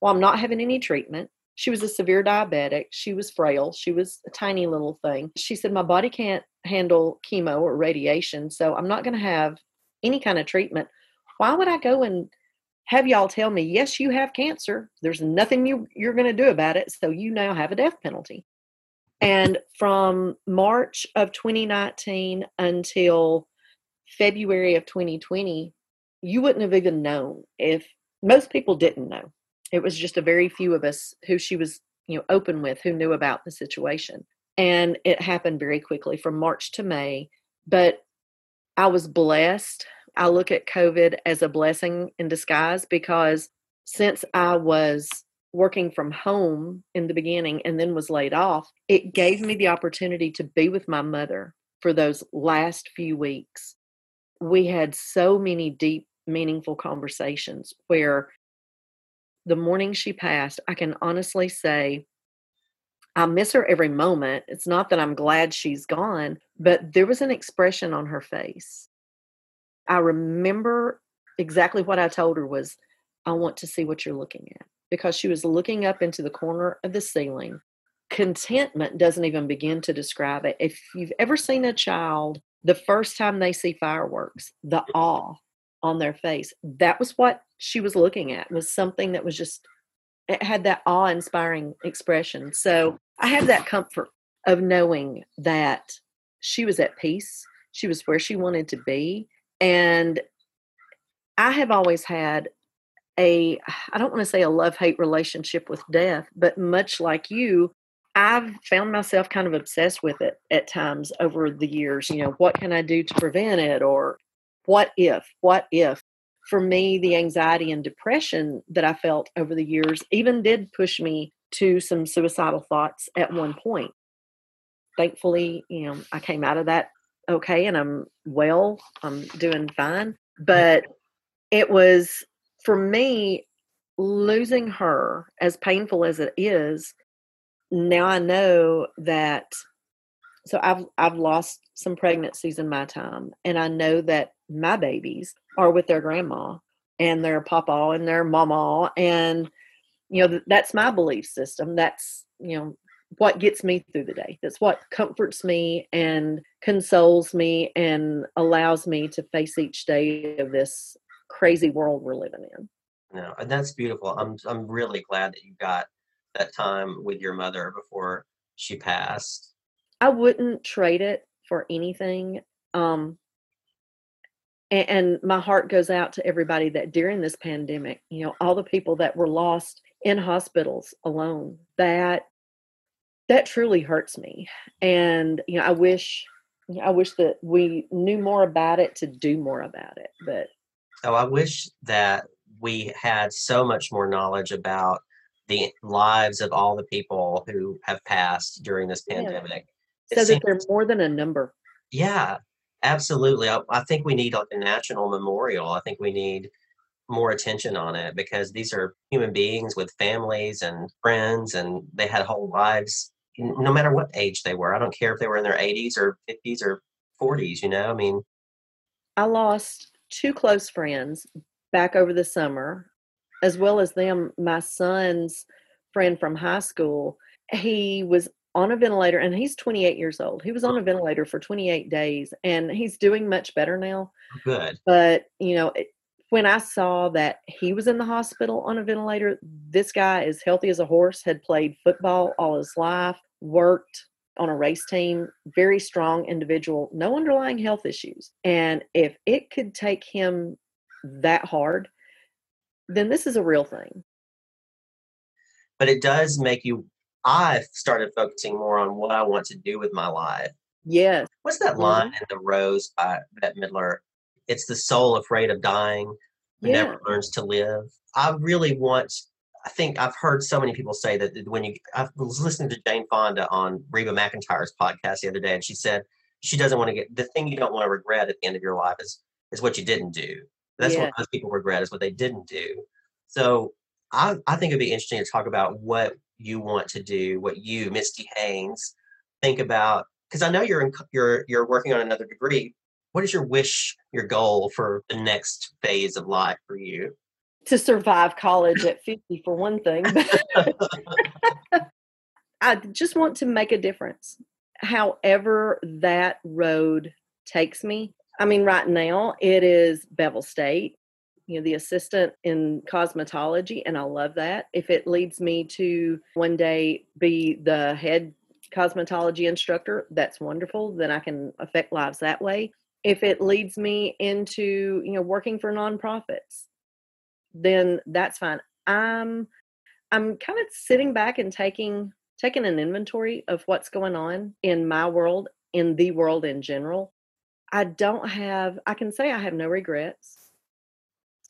Well, I'm not having any treatment. She was a severe diabetic. She was frail. She was a tiny little thing. She said, My body can't handle chemo or radiation, so I'm not going to have any kind of treatment. Why would I go and have y'all tell me, Yes, you have cancer. There's nothing you, you're going to do about it. So you now have a death penalty. And from March of 2019 until February of 2020, you wouldn't have even known if most people didn't know. It was just a very few of us who she was you know open with who knew about the situation. And it happened very quickly from march to may. But i was blessed. I look at covid as a blessing in disguise because since i was working from home in the beginning and then was laid off it gave me the opportunity to be with my mother for those last few weeks we had so many deep meaningful conversations where the morning she passed, I can honestly say I miss her every moment. It's not that I'm glad she's gone, but there was an expression on her face. I remember exactly what I told her was, I want to see what you're looking at because she was looking up into the corner of the ceiling. Contentment doesn't even begin to describe it. If you've ever seen a child the first time they see fireworks, the awe on their face, that was what she was looking at was something that was just it had that awe-inspiring expression. So I have that comfort of knowing that she was at peace. She was where she wanted to be. And I have always had a, I don't want to say a love hate relationship with death, but much like you, I've found myself kind of obsessed with it at times over the years. You know, what can I do to prevent it? Or what if, what if? for me, the anxiety and depression that I felt over the years even did push me to some suicidal thoughts at one point. Thankfully, you know, I came out of that okay and I'm well, I'm doing fine. Mm-hmm. But it was for me losing her, as painful as it is, now I know that so I've I've lost some pregnancies in my time and I know that my babies are with their grandma and their papa and their mama and you know that's my belief system. That's you know what gets me through the day. That's what comforts me and consoles me and allows me to face each day of this crazy world we're living in no and that's beautiful i'm i'm really glad that you got that time with your mother before she passed? I wouldn't trade it for anything. Um, and, and my heart goes out to everybody that during this pandemic, you know, all the people that were lost in hospitals alone. That that truly hurts me, and you know, I wish I wish that we knew more about it to do more about it. But oh, I wish that we had so much more knowledge about the lives of all the people who have passed during this pandemic. Yeah. So that they're more than a number. Yeah, absolutely. I, I think we need like a national memorial. I think we need more attention on it because these are human beings with families and friends and they had whole lives no matter what age they were. I don't care if they were in their 80s or 50s or 40s, you know? I mean, I lost two close friends back over the summer, as well as them, my son's friend from high school. He was on a ventilator and he's 28 years old. He was on a ventilator for 28 days and he's doing much better now. Oh, good. But, you know, it, when I saw that he was in the hospital on a ventilator, this guy is healthy as a horse, had played football all his life, worked on a race team, very strong individual, no underlying health issues. And if it could take him that hard, then this is a real thing. But it does make you, I've started focusing more on what I want to do with my life. Yes. What's that line mm-hmm. in The Rose by Bette Midler? It's the soul afraid of dying who yeah. never learns to live. I really want I think I've heard so many people say that when you, I was listening to Jane Fonda on Reba McEntire's podcast the other day, and she said she doesn't want to get the thing you don't want to regret at the end of your life is is what you didn't do. That's yeah. what most people regret is what they didn't do. So I, I think it'd be interesting to talk about what you want to do, what you, Misty Haynes, think about. Because I know you're in, you're you're working on another degree. What is your wish, your goal for the next phase of life for you? To survive college at 50 for one thing. (laughs) I just want to make a difference. However, that road takes me. I mean, right now it is Bevill State, you know, the assistant in cosmetology, and I love that. If it leads me to one day be the head cosmetology instructor, that's wonderful. Then I can affect lives that way. If it leads me into, you know, working for nonprofits, then that's fine. I'm I'm kind of sitting back and taking taking an inventory of what's going on in my world, in the world in general. I don't have I can say I have no regrets.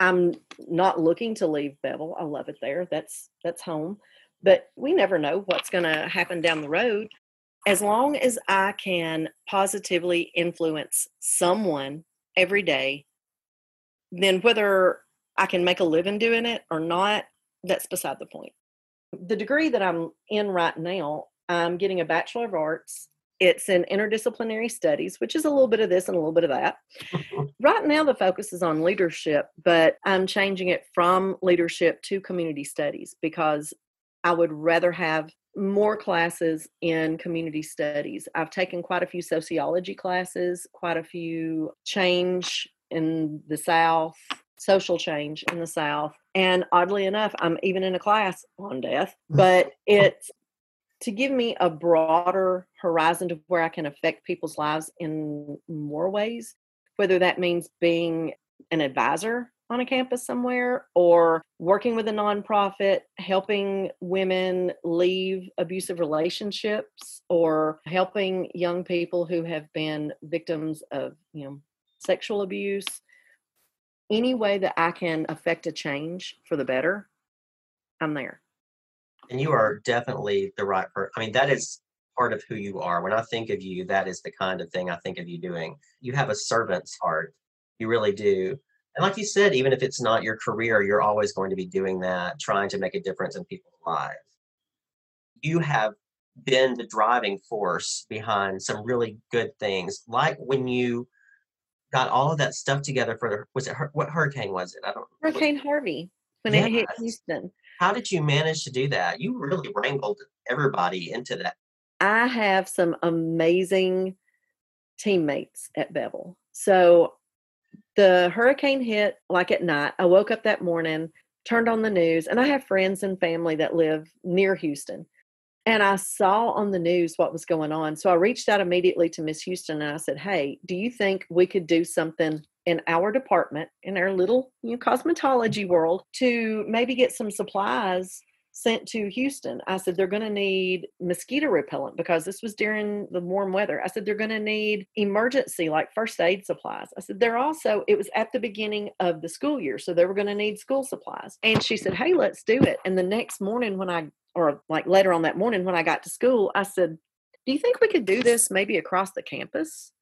I'm not looking to leave Bevill. I love it there. That's that's home. But we never know what's going to happen down the road. As long as I can positively influence someone every day, then whether I can make a living doing it or not, that's beside the point. The degree that I'm in right now, I'm getting a Bachelor of Arts. It's in interdisciplinary studies, which is a little bit of this and a little bit of that. (laughs) right now, the focus is on leadership, but I'm changing it from leadership to community studies because I would rather have more classes in community studies. I've taken quite a few sociology classes, quite a few change in the South, social change in the South. And oddly enough, I'm even in a class on death, mm. but it's to give me a broader horizon to where I can affect people's lives in more ways, whether that means being an advisor on a campus somewhere or working with a nonprofit, helping women leave abusive relationships or helping young people who have been victims of, you know, sexual abuse any way that I can affect a change for the better, I'm there. And you are definitely the right person. I mean, that is part of who you are. When I think of you, that is the kind of thing I think of you doing. You have a servant's heart. You really do. And like you said, even if it's not your career, you're always going to be doing that, trying to make a difference in people's lives. You have been the driving force behind some really good things, like when you got all of that stuff together for was it what hurricane was it? I don't Hurricane Harvey when yes. it hit Houston. How did you manage to do that? You really wrangled everybody into that. I have some amazing teammates at Bevill. So the hurricane hit like at night. I woke up that morning. turned on the news, and I have friends and family that live near Houston. And I saw on the news what was going on. So I reached out immediately to Miss Houston and I said, Hey, do you think we could do something in our department, in our little you know, cosmetology world, to maybe get some supplies sent to Houston. I said, they're going to need mosquito repellent because this was during the warm weather. I said, they're going to need emergency, like first aid supplies. I said, they're also, it was at the beginning of the school year. So they were going to need school supplies. And she said, hey, let's do it. And the next morning, when I, or like later on that morning when I got to school, I said, do you think we could do this maybe across the campus?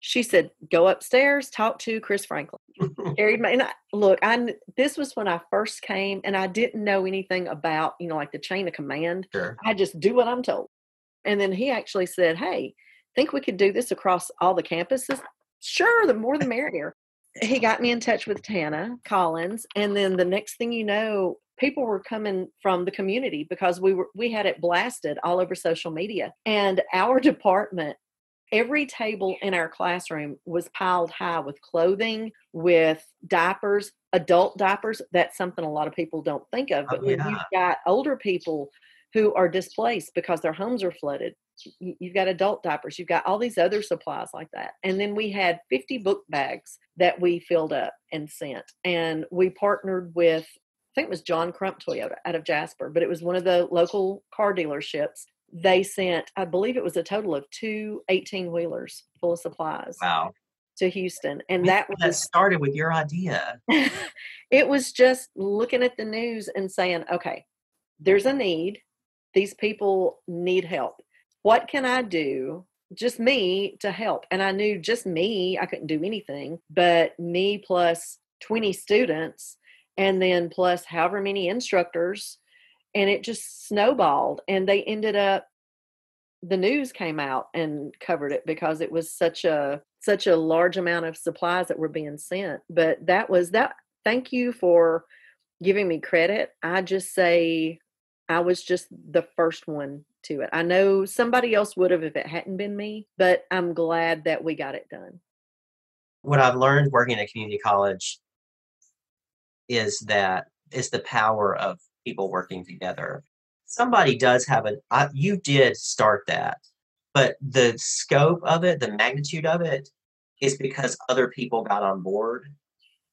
she said, "Go upstairs, talk to Chris Franklin." (laughs) Carried my and I, look. I this was when I first came, and I didn't know anything about you know like the chain of command. Sure. I just do what I'm told. And then he actually said, "Hey, think we could do this across all the campuses?" Sure, the more the merrier. he got me in touch with Tana Collins, and then the next thing you know, people were coming from the community because we were we had it blasted all over social media, and our department every table in our classroom was piled high with clothing, with diapers, adult diapers. That's something a lot of people don't think of. Oh, but oh, yeah. when you've got older people who are displaced because their homes are flooded, you've got adult diapers, you've got all these other supplies like that. And then we had 50 book bags that we filled up and sent. And we partnered with think it was John Crump Toyota out of Jasper, but it was one of the local car dealerships they sent, I believe it was a total of two 18 wheelers full of supplies. Wow. To Houston. And that was that started with your idea. (laughs) it was just looking at the news and saying, okay, there's a need. These people need help. What can I do just me to help. And I knew just me, I couldn't do anything, but me plus 20 students, and then plus however many instructors and it just snowballed and they ended up the news came out and covered it because it was such a such a large amount of supplies that were being sent but that was that thank you for giving me credit. I just say i was just the first one to it. I know somebody else would have if it hadn't been me but i'm glad that we got it done. What i've learned working at community college is that is the power of people working together. Somebody does have a, uh, you did start that, but the scope of it, the magnitude of it, is because other people got on board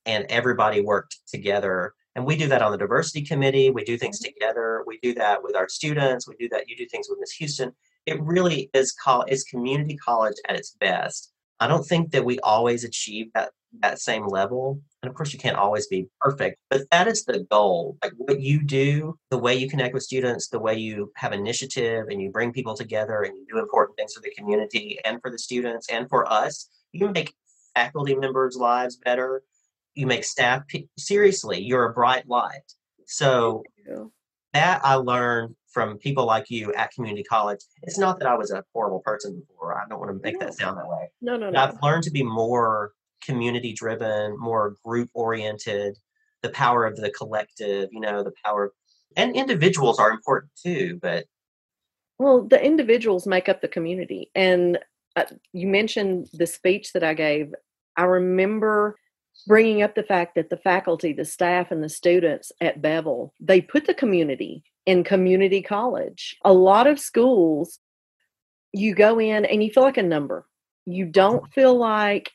and everybody worked together. And we do that on the diversity committee. We do things together. We do that with our students. We do that. You do things with Miss Houston. It really is called it's community college at its best. I don't think that we always achieve that that same level. And of course, you can't always be perfect, but that is the goal. Like what you do, the way you connect with students, the way you have initiative and you bring people together and you do important things for the community and for the students and for us, you make faculty members' lives better. You make staff, seriously, you're a bright light. So that I learned from people like you at community college. It's not that I was a horrible person before. I don't want to make no. that sound that way. No, no, no. I've learned to be more community driven, more group oriented, the power of the collective, you know, the power of, and individuals are important too, but well, the individuals make up the community. And uh, you mentioned the speech that I gave. I remember bringing up the fact that the faculty, the staff, and the students at Bevill, they put the community in community college. A lot of schools, you go in and you feel like a number. You don't mm-hmm. feel like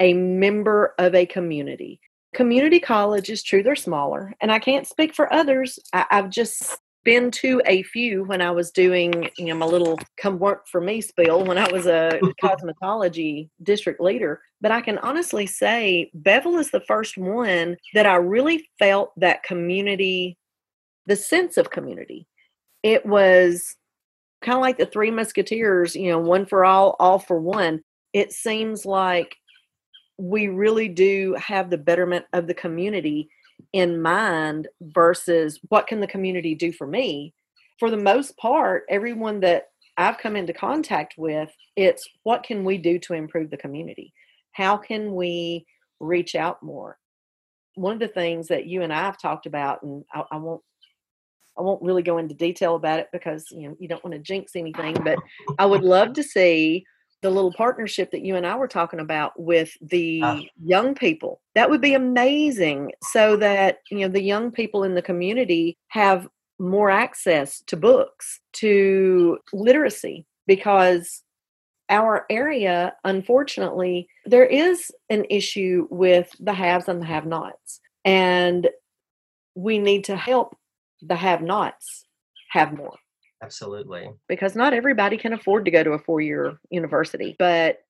a member of a community. Community college is true, they're smaller, and I can't speak for others. I, have just been to a few when I was doing, you know, my little come work for me spiel when I was a (laughs) cosmetology district leader. But I can honestly say Bevill is the first one that I really felt that community, the sense of community. It was kind of like the three musketeers, you know, one for all, all for one. It seems like we really do have the betterment of the community in mind versus what can the community do for me. For the most part everyone that i've come into contact with it's what can we do to improve the community? How can we reach out more? One of the things that you and i have talked about and i, I won't I won't really go into detail about it because you know you don't want to jinx anything, but I would love to see the little partnership that you and I were talking about with the Ah. young people. That would be amazing so that, you know, the young people in the community have more access to books, to literacy because our area unfortunately there is an issue with the haves and the have-nots and we need to help the have-nots have more Absolutely. because not everybody can afford to go to a four year university, but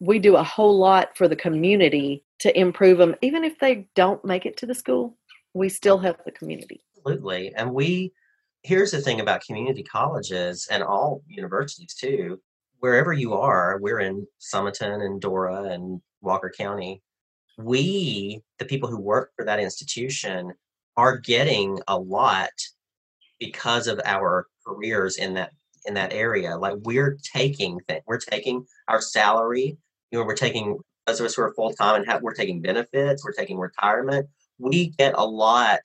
we do a whole lot for the community to improve them. Even if they don't make it to the school, we still help the community. Absolutely. And we, here's the thing about community colleges and all universities too. Wherever you are, we're in Sumiton and Dora and Walker County. We, the people who work for that institution, are getting a lot because of our careers in that in that area. Like we're taking th- we're taking our salary. You know, we're taking those of us who are full time and have we're taking benefits. We're taking retirement. We get a lot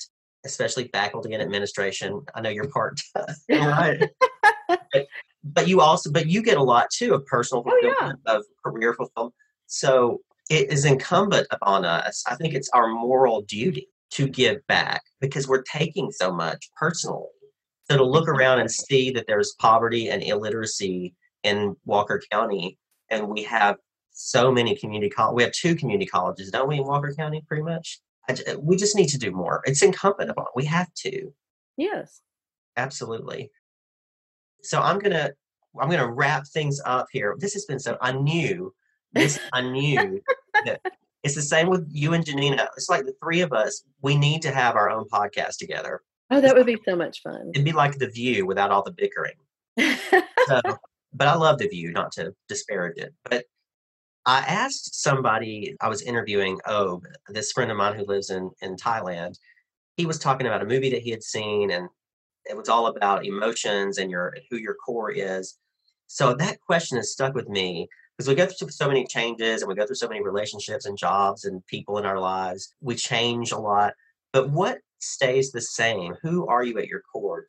especially faculty and administration. I know you're part (laughs) time, right? but, but you also, but you get a lot too of personal Oh, yeah. fulfillment, of career fulfillment. So it is incumbent upon us. I think it's our moral duty to give back because we're taking so much personally. So to look around and see that there's poverty and illiteracy in Walker County, and we have so many community college. We have two community colleges, don't we, in Walker County, pretty much. I j- uh, we just need to do more. It's incumbent upon. We have to Yes. absolutely. So I'm gonna I'm gonna wrap things up here. This has been so I knew this I knew (laughs) that it's the same with you and Janina. It's like the three of us. We need to have our own podcast together. Oh, that would be so much fun. It'd be like the View without all the bickering. (laughs) So, but I love the View, not to disparage it. But I asked somebody I was interviewing. Oh, this friend of mine who lives in in Thailand. He was talking about a movie that he had seen, and it was all about emotions and your who your core is. So that question has stuck with me because we go through so many changes and we go through so many relationships and jobs and people in our lives. We change a lot, but what stays the same? Who are you at your core?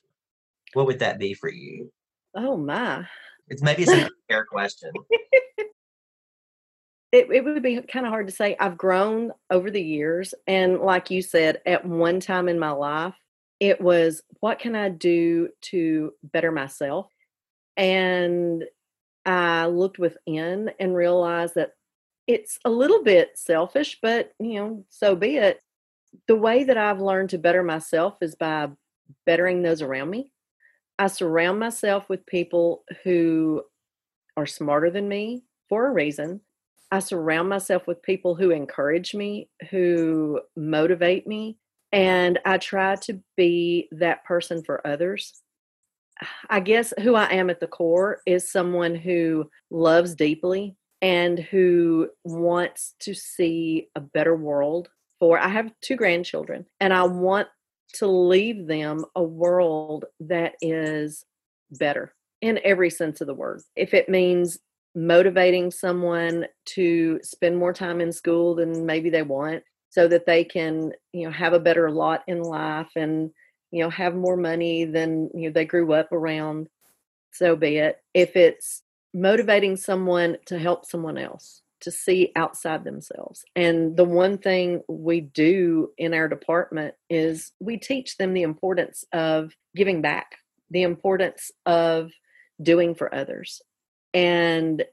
What would that be for you? oh my. It's maybe it's a (laughs) fair question. It, it would be kind of hard to say. I've grown over the years. And like you said, at one time in my life, it was what can I do to better myself? And I looked within and realized that it's a little bit selfish, but you know, so be it. The way that I've learned to better myself is by bettering those around me. I surround myself with people who are smarter than me for a reason. I surround myself with people who encourage me, who motivate me, and I try to be that person for others. I guess who I am at the core is someone who loves deeply and who wants to see a better world for I have two grandchildren and I want to leave them a world that is better in every sense of the word. If it means motivating someone to spend more time in school than maybe they want so that they can, you know, have a better lot in life and you know have more money than you know they grew up around so be it if it's motivating someone to help someone else to see outside themselves. And the one thing we do in our department is we teach them the importance of giving back the importance of doing for others. And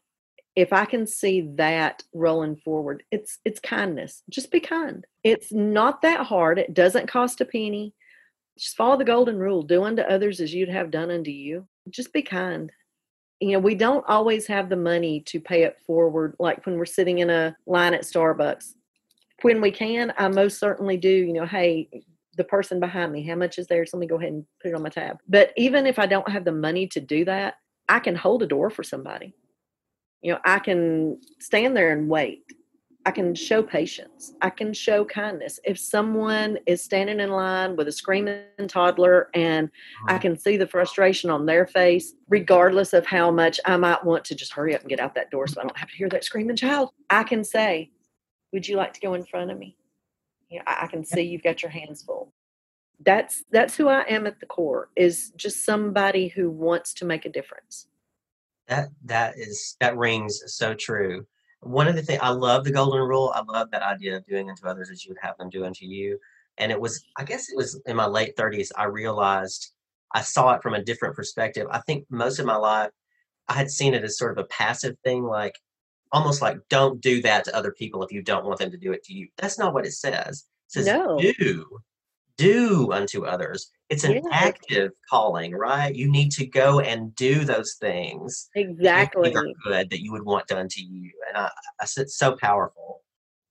if i can see that rolling forward it's it's kindness. Just be kind. It's not that hard. It doesn't cost a penny. Just follow the golden rule. Do unto others as you'd have done unto you. Just be kind you know we don't always have the money to pay it forward like when we're sitting in a line at starbucks. When we can i most certainly do you know hey the person behind me how much is there so let me go ahead and put it on my tab. But even if i don't have the money to do that i can hold a door for somebody. You know i can stand there and wait I can show patience. I can show kindness. If someone is standing in line with a screaming toddler and I can see the frustration on their face, regardless of how much I might want to just hurry up and get out that door so I don't have to hear that screaming child, I can say, Would you like to go in front of me? You know, I I can see you've got your hands full. That's that's who I am at the core, is just somebody who wants to make a difference. That that is that rings so true. One of the things I love the golden rule. I love that idea of doing unto others as you would have them do unto you. And it was, I guess it was in my late 30s, I realized I saw it from a different perspective. I think most of my life I had seen it as sort of a passive thing, like almost like don't do that to other people if you don't want them to do it to you. That's not what it says. It says No. do, do unto others. It's an Yes. active calling, right? You need to go and do those things Exactly. are good that you would want done to you. And I, I said so powerful.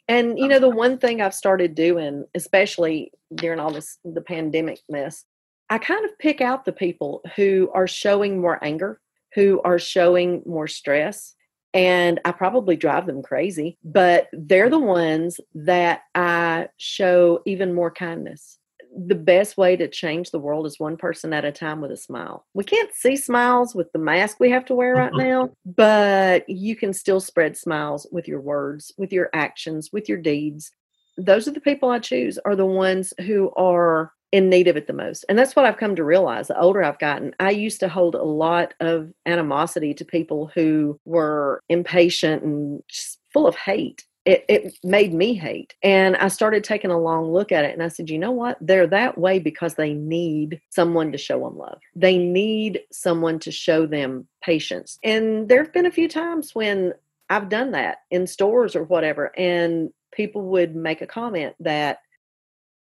And you know, the one thing I've started doing, especially during all this the pandemic mess, I kind of pick out the people who are showing more anger, who are showing more stress, and I probably drive them crazy, but they're the ones that I show even more kindness. The best way to change the world is one person at a time with a smile. We can't see smiles with the mask we have to wear right now, but you can still spread smiles with your words, with your actions, with your deeds. Those are the people I choose, are the ones who are in need of it the most. And that's what I've come to realize the older I've gotten. I used to hold a lot of animosity to people who were impatient and just full of hate. It, it made me hate. And I started taking a long look at it and I said, you know what? They're that way because they need someone to show them love. They need someone to show them patience. And there have been a few times when I've done that in stores or whatever, and people would make a comment that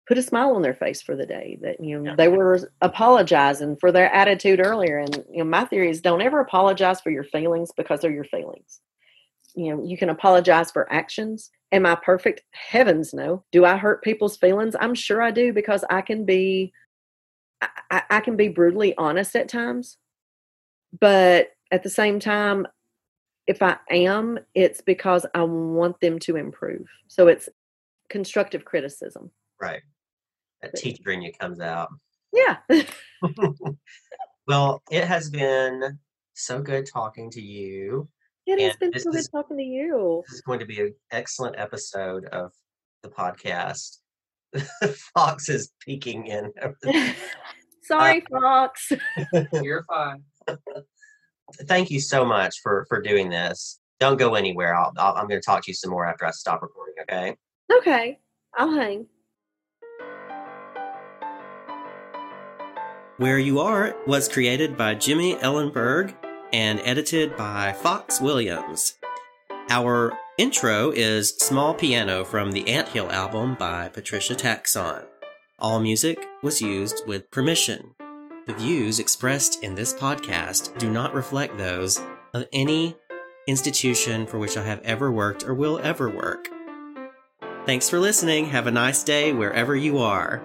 put a smile on their face for the day that you know they were apologizing for their attitude earlier and you know my theory is don't ever apologize for your feelings because they're your feelings you know you can apologize for actions. Am i perfect? Heavens no. Do i hurt people's feelings? I'm sure i do because i can be I, I can be brutally honest at times. But at the same time if i am it's because i want them to improve. So it's constructive criticism. Right. That teacher in you comes out. yeah. (laughs) Well, it has been so good talking to you. It has been so good is- talking to you. This is going to be an excellent episode of the podcast. (laughs) Fox is peeking in. over the- (laughs) uh, Sorry, Fox. (laughs) You're fine. Thank you so much for for doing this. Don't go anywhere. I'll, I'll, I'm going to talk to you some more after I stop recording. Okay. Okay, I'll hang. Where You Are was created by Jimmy Ellenberg and edited by Fox Williams. Our intro is Small Piano from the Anthill album by Patricia Taxxon. All music was used with permission. The views expressed in this podcast do not reflect those of any institution for which I have ever worked or will ever work. Thanks for listening. Have a nice day wherever you are.